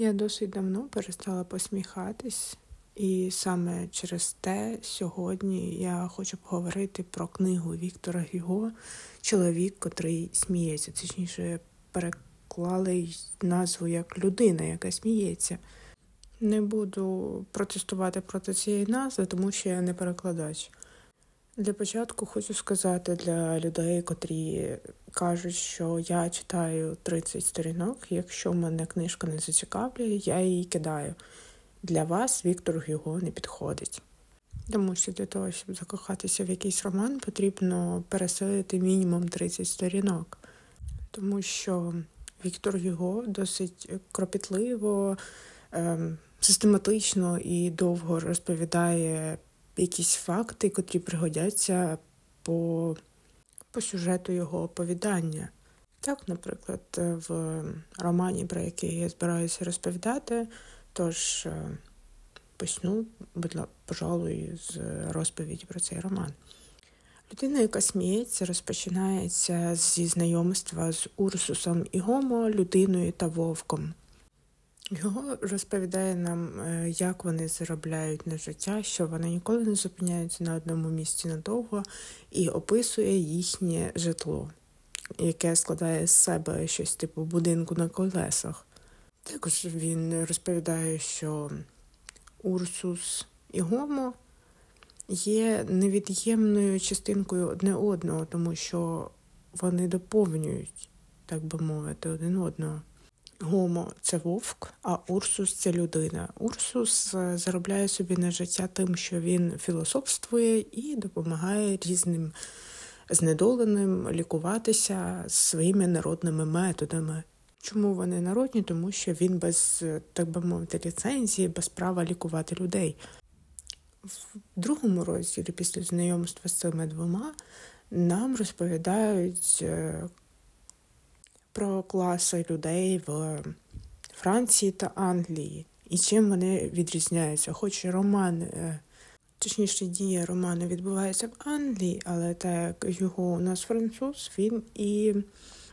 Я досить давно перестала посміхатись, і саме через те сьогодні я хочу поговорити про книгу Віктора Гіго Чоловік, котрий сміється. Точніше, переклали назву як людина, яка сміється. Не буду протестувати проти цієї назви, тому що я не перекладач. Для початку хочу сказати для людей, котрі кажуть, що я читаю 30 сторінок. Якщо мене книжка не зацікавлює, я її кидаю. Для вас Віктор Гюго не підходить. Тому що для того, щоб закохатися в якийсь роман, потрібно переселити мінімум 30 сторінок. Тому що Віктор Гюго досить кропітливо, ем, систематично і довго розповідає якісь факти, котрі пригодяться по, по сюжету його оповідання. Так, наприклад, в романі, про який я збираюся розповідати, тож е, почну, будь пожалуй, з розповіді про цей роман. Людина, яка сміється, розпочинається зі знайомства з Урсусом і Гомо, людиною та вовком. Його розповідає нам, е, як вони заробляють на життя, що вони ніколи не зупиняються на одному місці надовго, і описує їхнє житло, яке складає з себе щось типу будинку на колесах. Також він розповідає, що Урсус і Гомо є невід'ємною частинкою одне одного, тому що вони доповнюють, так би мовити, один одного. Гомо це вовк, а Урсус це людина. Урсус е, заробляє собі на життя тим, що він філософствує і допомагає різним знедоленим лікуватися своїми народними методами. Чому вони народні? Тому що він без, так би мовити, ліцензії, без права лікувати людей. В другому розділі, після знайомства з цими двома, нам розповідають е, про класи людей в Франції та Англії і чим вони відрізняються. Хоч роман, е, точніше, дія роману відбувається в Англії, але так його у нас француз, він і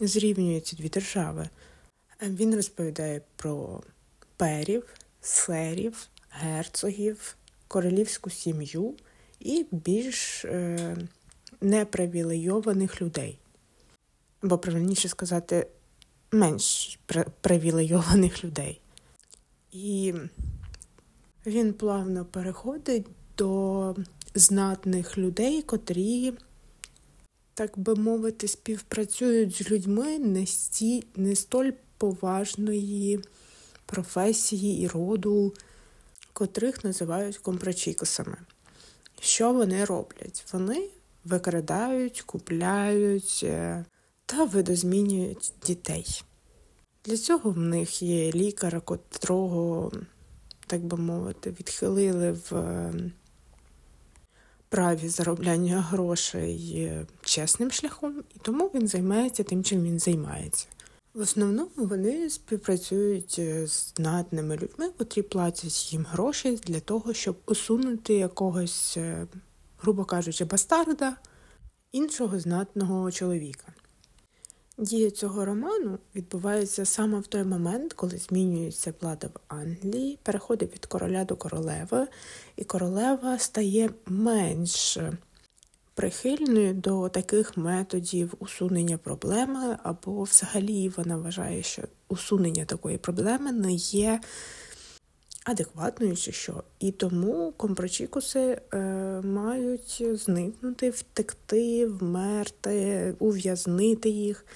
зрівнює ці дві держави. Він розповідає про перів, слерів, герцогів, королівську сім'ю і більш е, непривілейованих людей або правильніше сказати, менш привілейованих людей. І він плавно переходить до знатних людей, котрі, так би мовити, співпрацюють з людьми не, сті, не столь поважної професії і роду, котрих називають компрачікосами. Що вони роблять? Вони викрадають, купляють, е, та видозмінюють дітей. Для цього в них є лікар, котрого, так би мовити, відхилили в е, праві заробляння грошей чесним шляхом, і тому він займається тим, чим він займається. В основному вони співпрацюють е, з знатними людьми, котрі платять їм гроші для того, щоб усунути якогось, е, грубо кажучи, бастарда іншого знатного чоловіка. Дія цього роману відбувається саме в той момент, коли змінюється влада в Англії, переходить від короля до королеви, і королева стає менш прихильною до таких методів усунення проблеми, або взагалі вона вважає, що усунення такої проблеми не є адекватною чи що. І тому компрочікуси е, мають зникнути, втекти, вмерти, ув'язнити їх.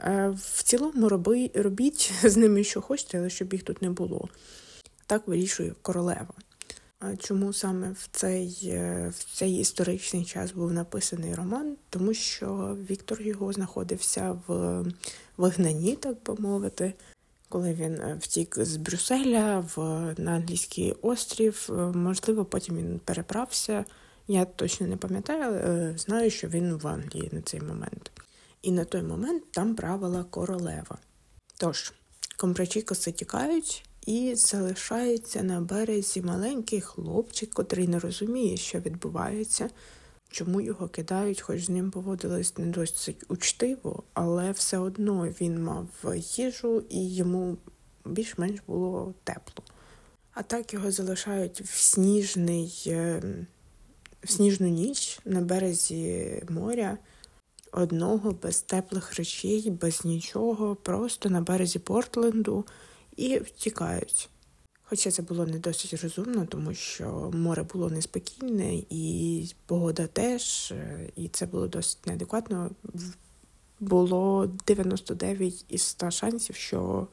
Е, в цілому роби, робіть з ними, що хочете, але щоб їх тут не було. Так вирішує королева. Чому саме в цей е, в цей історичний час був написаний роман? Тому що Віктор його знаходився в вигнанні, так би мовити коли він е, втік з Брюсселя в на англійський острів. Е, можливо, потім він переправся. Я точно не пам'ятаю, але е, знаю, що він в Англії на цей момент. І на той момент там правила королева. Тож, комбрачікоси тікають і залишається на березі маленький хлопчик, котрий не розуміє, що відбувається чому його кидають, хоч з ним поводились не досить учтиво, але все одно він мав їжу і йому більш-менш було тепло. А так його залишають в сніжний, е, в сніжну ніч на березі моря, одного без теплих речей, без нічого, просто на березі Портленду і втікають. Хоча це було не досить розумно, тому що море було неспокійне, і погода теж, е, і це було досить неадекватно. Було 99 із 100 шансів, що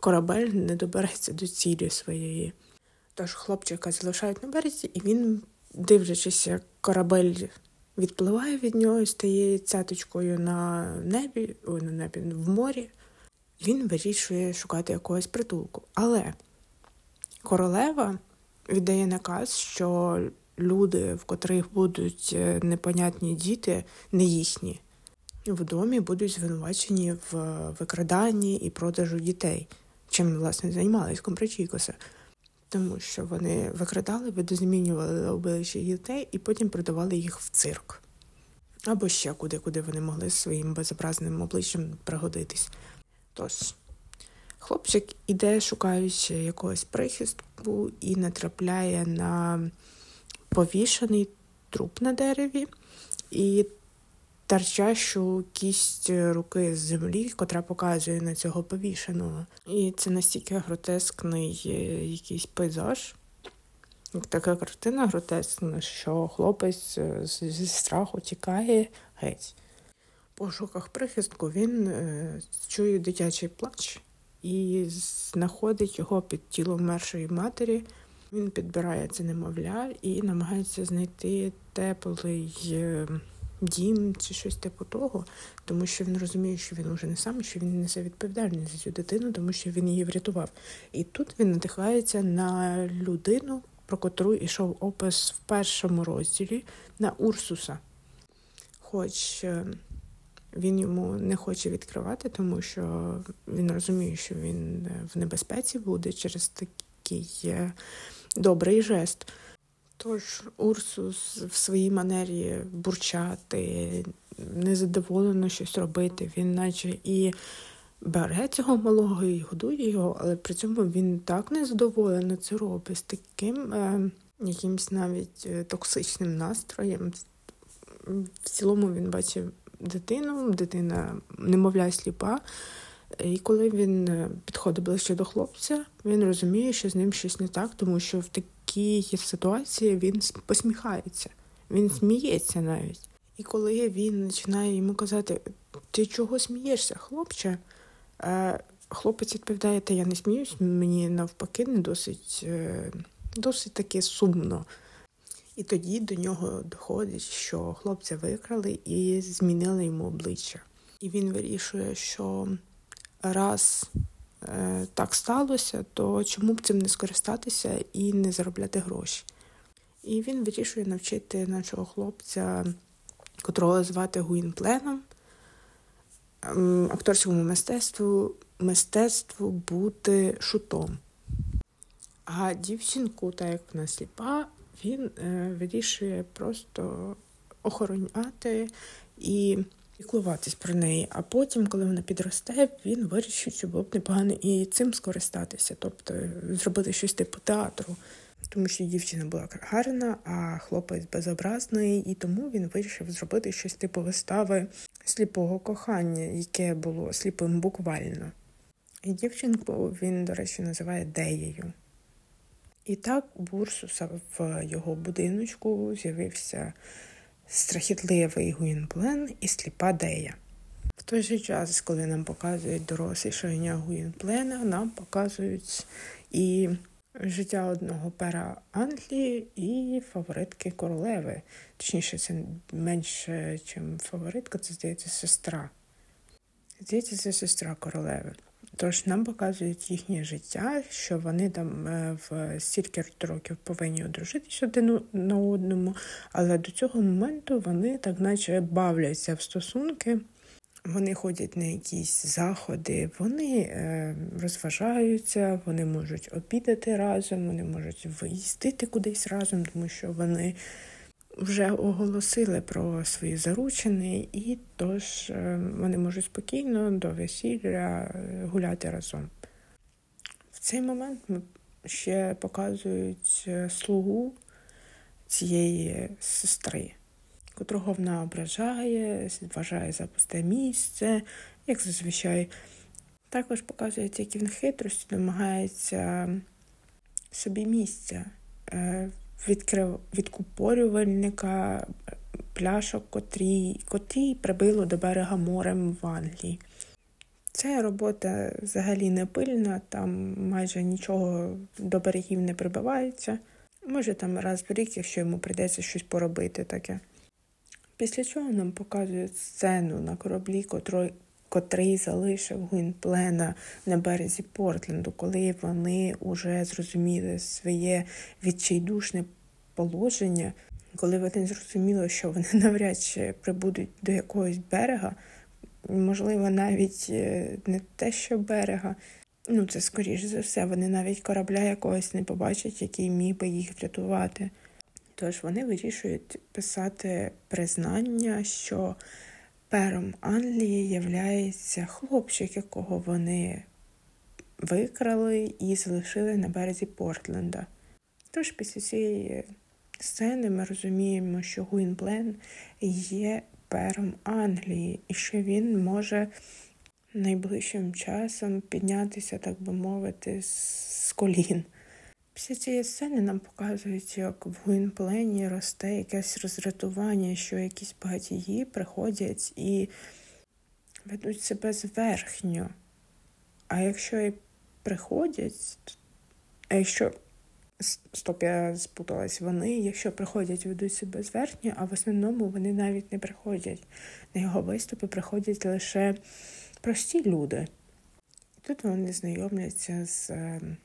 корабель не добереться до цілі своєї. Тож хлопчика залишають на березі, і він, дивлячись, як корабель відпливає від нього, стає цяточкою на небі, ой, на небі в морі, він вирішує шукати якогось притулку. Але королева віддає наказ, що люди, в котрих будуть е, непонятні діти, не їхні, в домі будуть звинувачені в викраданні і продажу дітей, чим, власне, займалась Компрачікоса. Тому що вони викрадали, видозмінювали обличчя дітей і потім продавали їх в цирк. Або ще куди, куди вони могли своїм безобразним обличчям пригодитись. Тож, Хлопчик іде, шукаючи якогось прихистку, і натрапляє на повішений труп на дереві і торчащу кість руки з землі, котра показує на цього повішеного. І це настільки гротескний е, якийсь пейзаж. Така картина гротескна, що хлопець е, зі страху тікає геть. В пошуках прихистку він е, чує дитячий плач і знаходить його під тілом мершої матері. Він підбирає це немовля і намагається знайти теплий е, дім чи щось типу того, тому що він розуміє, що він уже не сам, що він несе відповідальність за цю дитину, тому що він її врятував. І тут він надихається на людину, про котру йшов опис в першому розділі на Урсуса. Хоч е, він йому не хоче відкривати, тому що він розуміє, що він е, в небезпеці буде через такий е, добрий жест. Тож Урсус в своїй манері бурчати, незадоволено щось робити, він наче і бере цього малого і годує його, але при цьому він так незадоволено це робить з таким е, якимсь навіть е, токсичним настроєм. В цілому він бачив дитину, дитина немовля сліпа. І коли він е, підходить ближче до хлопця, він розуміє, що з ним щось не так, тому що в такій ситуації він посміхається, він сміється навіть. І коли він починає йому казати, ти чого смієшся, хлопче? Е, хлопець відповідає, та я не сміюсь, мені навпаки, не досить, е, досить таки сумно. І тоді до нього доходить, що хлопця викрали і змінили йому обличчя. І він вирішує, що раз е, так сталося, то чому б цим не скористатися і не заробляти гроші? І він вирішує навчити нашого хлопця, котрого звати Гуінпленом, ем, акторському мистецтву, мистецтву бути шутом. А дівчинку, так як вона сліпа, він е, вирішує просто охороняти і піклуватись про неї. А потім, коли вона підросте, він вирішить, що було б непогано і цим скористатися, тобто зробити щось типу театру. Тому що дівчина була гарна, а хлопець безобразний, і тому він вирішив зробити щось типу вистави сліпого кохання, яке було сліпим буквально. І дівчинку він, до речі, називає Деєю. І так Бурсуса в його будиночку з'явився страхітливий Гуінплен і сліпа Дея. В той же час, коли нам показують дорослі шоєння Гуінплена, нам показують і життя одного пера Англії і фаворитки королеви. Точніше, це менше, ніж фаворитка, це здається сестра. Здається, це сестра королеви. Тож нам показують їхнє життя, що вони там е, в стільки років повинні одружитися один на одному, але до цього моменту вони так наче бавляться в стосунки. Вони ходять на якісь заходи, вони е, розважаються, вони можуть обідати разом, вони можуть виїздити кудись разом, тому що вони вже оголосили про свої заручини, і тож е, вони можуть спокійно до весілля е, гуляти разом. В цей момент ще показують е, слугу цієї сестри, котрого вона ображає, вважає за пусте місце, як зазвичай. Також показується, як він хитрості намагається собі місця відкрив відкупорювальника пляшок, котрі, котрі прибило до берега морем в Англії. Ця робота взагалі не пильна, там майже нічого до берегів не прибивається. Може там раз в рік, якщо йому прийдеться щось поробити таке. Після чого нам показують сцену на кораблі, котрий, котрий залишив Гуінплена на березі Портленду, коли вони вже зрозуміли своє відчайдушне положення, коли вони зрозуміли, що вони навряд чи прибудуть до якогось берега, можливо, навіть е, не те, що берега. Ну, це скоріш за все, вони навіть корабля якогось не побачать, який міг би їх врятувати. Тож вони вирішують писати признання, що пером Англії являється хлопчик, якого вони викрали і залишили на березі Портленда. Тож після цієї сцени ми розуміємо, що Гуінплен є пером Англії і що він може найближчим часом піднятися, так би мовити, з колін. Після цієї сцени нам показують, як в Гуінплені росте якесь роздратування, що якісь багатії приходять і ведуть себе зверхньо. А якщо і приходять, а якщо Стоп, я спуталась. Вони, якщо приходять, ведуть себе зверхньо, а в основному вони навіть не приходять. На його виступи приходять лише прості люди. Тут вони знайомляться з ем,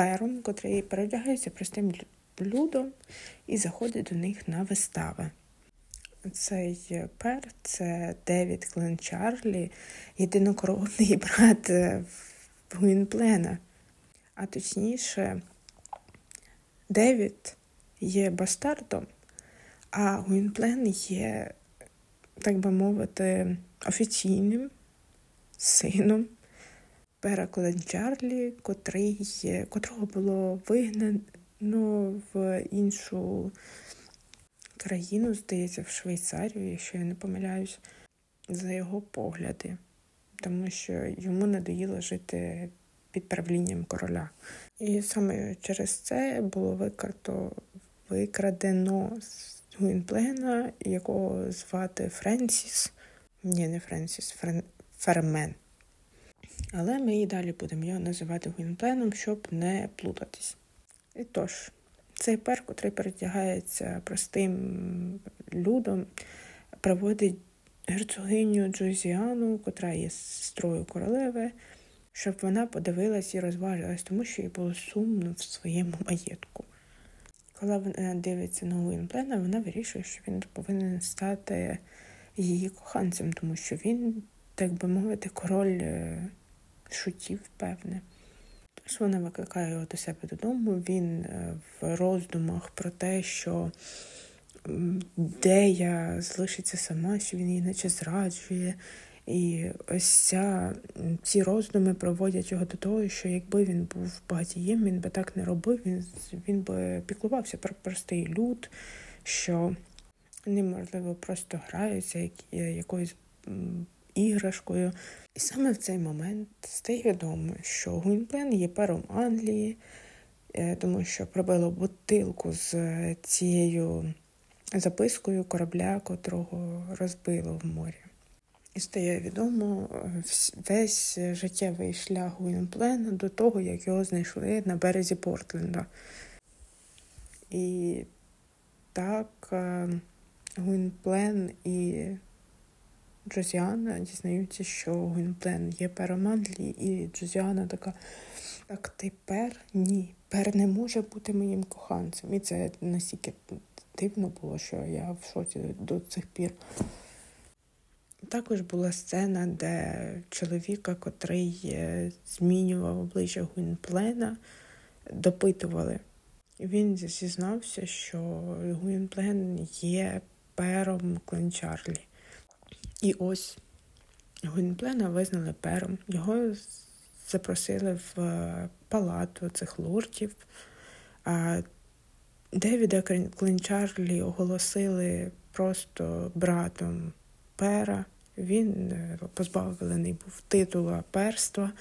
пером, котрий переодягається простим людом і заходить до них на вистави. Цей пер це Девід Кленчарлі, єдинокровний брат е, Гуінплена. А точніше, Девід є бастардом, а Гуінплен є, так би мовити, офіційним сином Пера Чарлі, котрий, котрого було вигнано в іншу країну, здається, в Швейцарію, якщо я не помиляюсь, за його погляди, тому що йому надоїло жити під правлінням короля. І саме через це було викрато, викрадено з Гуінплена, якого звати Френсіс. Ні, не Френсіс, Френ... Фермен. Але ми і далі будемо його називати Гуінпленом, щоб не плутатись. І тож, цей пер, котрий перетягається простим людом, приводить герцогиню Джозіану, котра є сестрою королеви, щоб вона подивилась і розважилась, тому що їй було сумно в своєму маєтку. Коли вона дивиться на Уінплена, вона вирішує, що він повинен стати її коханцем, тому що він, так би мовити, король е, шутів, певне. Тож вона викликає його до себе додому. Він е, в роздумах про те, що де залишиться сама, що він її наче зраджує. І ось ця, ці роздуми проводять його до того, що якби він був багатієм, він би так не робив, він він би піклувався про простий люд, що неможливо просто граються як, якоюсь іграшкою. І саме в цей момент стає відомо, що Гуінплен є пером Англії, е, тому що пробило бутилку з цією запискою корабля, котрого розбило в морі. І стає відомо е, весь життєвий шлях Гуінплена до того, як його знайшли на березі Портленда. І так е, Гуінплен і Джозіана дізнаються, що Гуінплен є пером і Джозіана така. Так тепер ні, пер не може бути моїм коханцем. І це настільки дивно було, що я в шоці до цих пір. Також була сцена, де чоловіка, котрий е, змінював обличчя Гуінплена, допитували. Він зізнався, що Гуінплен є пером Кленчарлі. І ось Гуінплена визнали пером. Його запросили в е, палату цих лордів. А Девіда Кленчарлі оголосили просто братом пера. Він е, позбавлений був титула перства.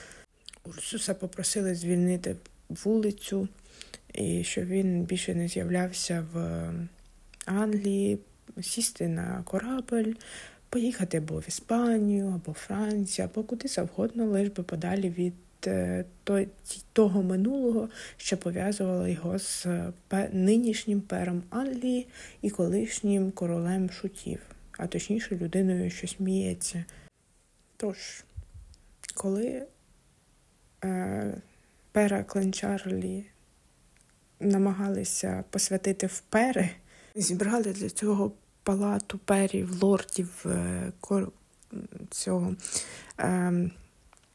Урсуса попросили звільнити вулицю, і щоб він більше не з'являвся в Англії, сісти на корабль, поїхати або в Іспанію, або Францію, або куди завгодно, лиш би подалі від е, того минулого, що пов'язувало його з нинішнім пером Англії і колишнім королем шутів, а точніше людиною, що сміється. Тож, коли е, пера Кленчарлі намагалися посвятити в пери, зібрали для цього палату перів, лордів е, цього е,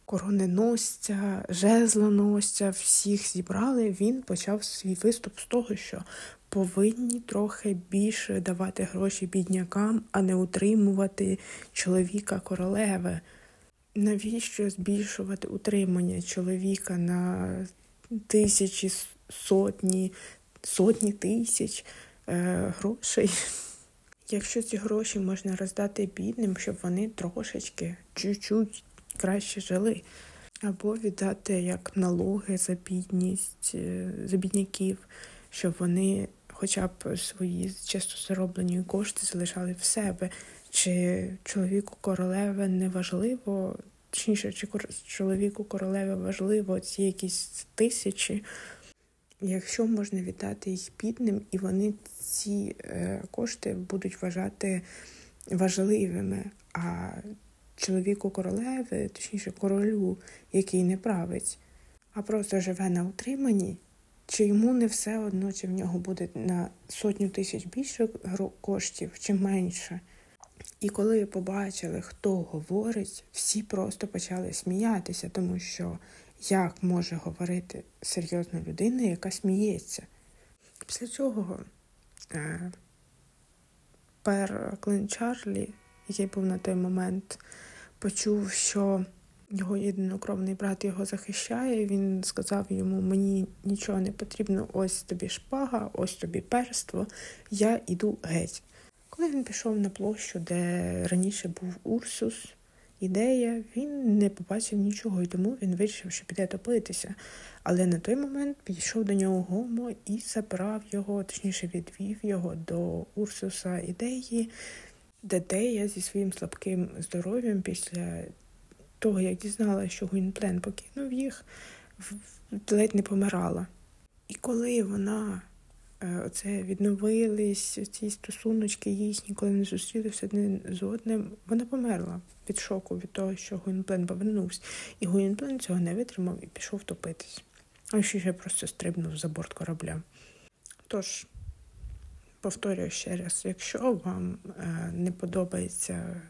короненосця, жезлоносця, всіх зібрали. Він почав свій виступ з того, що повинні трохи більше давати гроші біднякам, а не утримувати чоловіка королеви. Навіщо збільшувати утримання чоловіка на тисячі, сотні, сотні тисяч е, грошей? Якщо ці гроші можна роздати бідним, щоб вони трошечки чуть-чуть краще жили, або віддати як налоги за бідність, е, за бідняків, щоб вони хоча б свої часто зароблені кошти залишали в себе, чи чоловіку королеви не важливо, точніше, чи чоловіку королеви важливо ці якісь тисячі. Якщо можна віддати їх бідним, і вони ці е, кошти будуть вважати важливими, а чоловіку королеви, точніше королю, який не править, а просто живе на утриманні, чи йому не все одно, чи в нього буде на сотню тисяч більше коштів, чи менше. І коли побачили, хто говорить, всі просто почали сміятися, тому що як може говорити серйозна людина, яка сміється. Після цього е, пер Клин Чарлі, який був на той момент, почув, що його єдинокровний брат його захищає. Він сказав йому: Мені нічого не потрібно, ось тобі шпага, ось тобі перство, я іду геть. Коли він пішов на площу, де раніше був Урсус, ідея, він не побачив нічого, і тому він вирішив, що піде топитися. Але на той момент підійшов до нього Гомо і забрав його, точніше відвів його до Урсуса ідеї, де Дея зі своїм слабким здоров'ям після того, як дізналася, що Гуінплен покинув їх, ледь не помирала. І коли вона оце відновились ці стосуночки їхні, коли вони зустрілися один з одним. Вона померла від шоку, від того, що Гуінплен повернувся. І Гуінплен цього не витримав і пішов топитись. А ще ще просто стрибнув за борт корабля. Тож, повторюю ще раз, якщо вам е, не подобається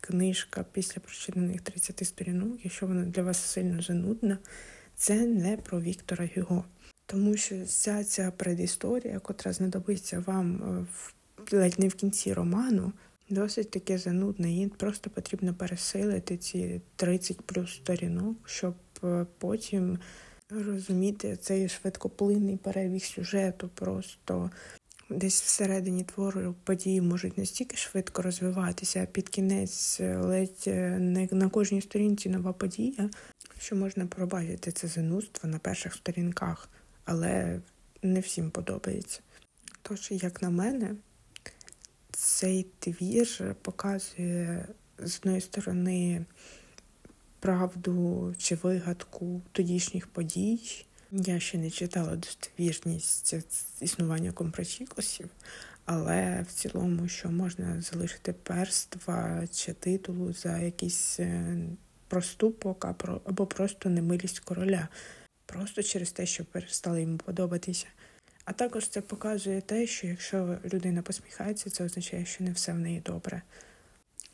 книжка після прочитаних 30 сторінок, якщо вона для вас сильно занудна, це не про Віктора Гюго. Тому що вся ця предісторія, котра знадобиться вам е, в ледь не в кінці роману, досить таки занудна. Їй просто потрібно пересилити ці 30 плюс сторінок, щоб е, потім розуміти цей швидкоплинний перебіг сюжету. Просто десь всередині твору події можуть настільки швидко розвиватися, а під кінець е, ледь не на кожній сторінці нова подія, що можна пробачити це занудство на перших сторінках але не всім подобається. Тож, як на мене, цей твір показує з одної сторони правду чи вигадку тодішніх подій. Я ще не читала достовірність існування компрочікосів, але в цілому, що можна залишити перства чи титулу за якийсь е, проступок або просто немилість короля просто через те, що перестали йому подобатися. А також це показує те, що якщо людина посміхається, це означає, що не все в неї добре.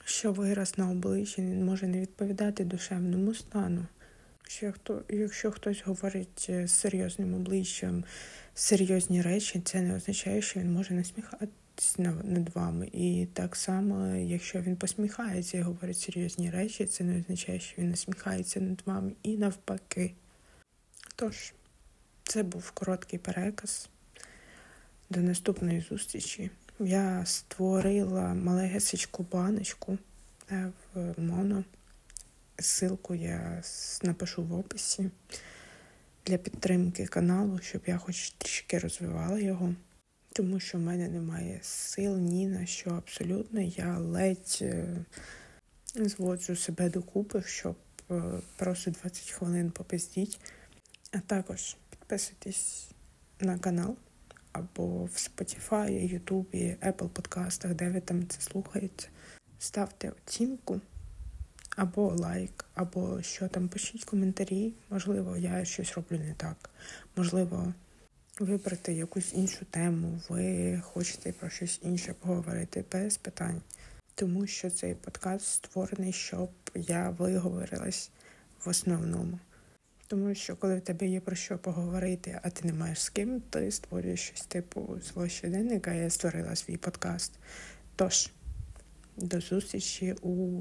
Що вираз на обличчі може не відповідати душевному стану. Що Якщо хтось говорить з серйозним обличчям серйозні речі, це не означає, що він може насміха... сміятись над вами. І так само, якщо він посміхається і говорить серйозні речі, це не означає, що він насміхається над вами і навпаки. Тож, це був короткий переказ. До наступної зустрічі. Я створила малегесечку баночку е, в моно. Ссылку я напишу в описі для підтримки каналу, щоб я хоч трішки розвивала його. Тому що в мене немає сил ні на що абсолютно. Я ледь е, зводжу себе докупи, щоб е, просто 20 хвилин попиздіть. А також підписуйтесь на канал або в Spotify, YouTube, Apple подкастах, де ви там це слухаєте. Ставте оцінку або лайк, або що там, пишіть коментарі. Можливо, я щось роблю не так. Можливо, вибрати якусь іншу тему, ви хочете про щось інше поговорити без питань. Тому що цей подкаст створений, щоб я виговорилась в основному. Тому що коли в тебе є про що поговорити, а ти не маєш з ким, ти створюєш щось типу свого щоденника, я створила свій подкаст. Тож, до зустрічі у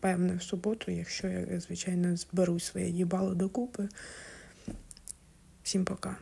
певне в суботу, якщо я, звичайно, зберу своє їбало докупи. Всім пока.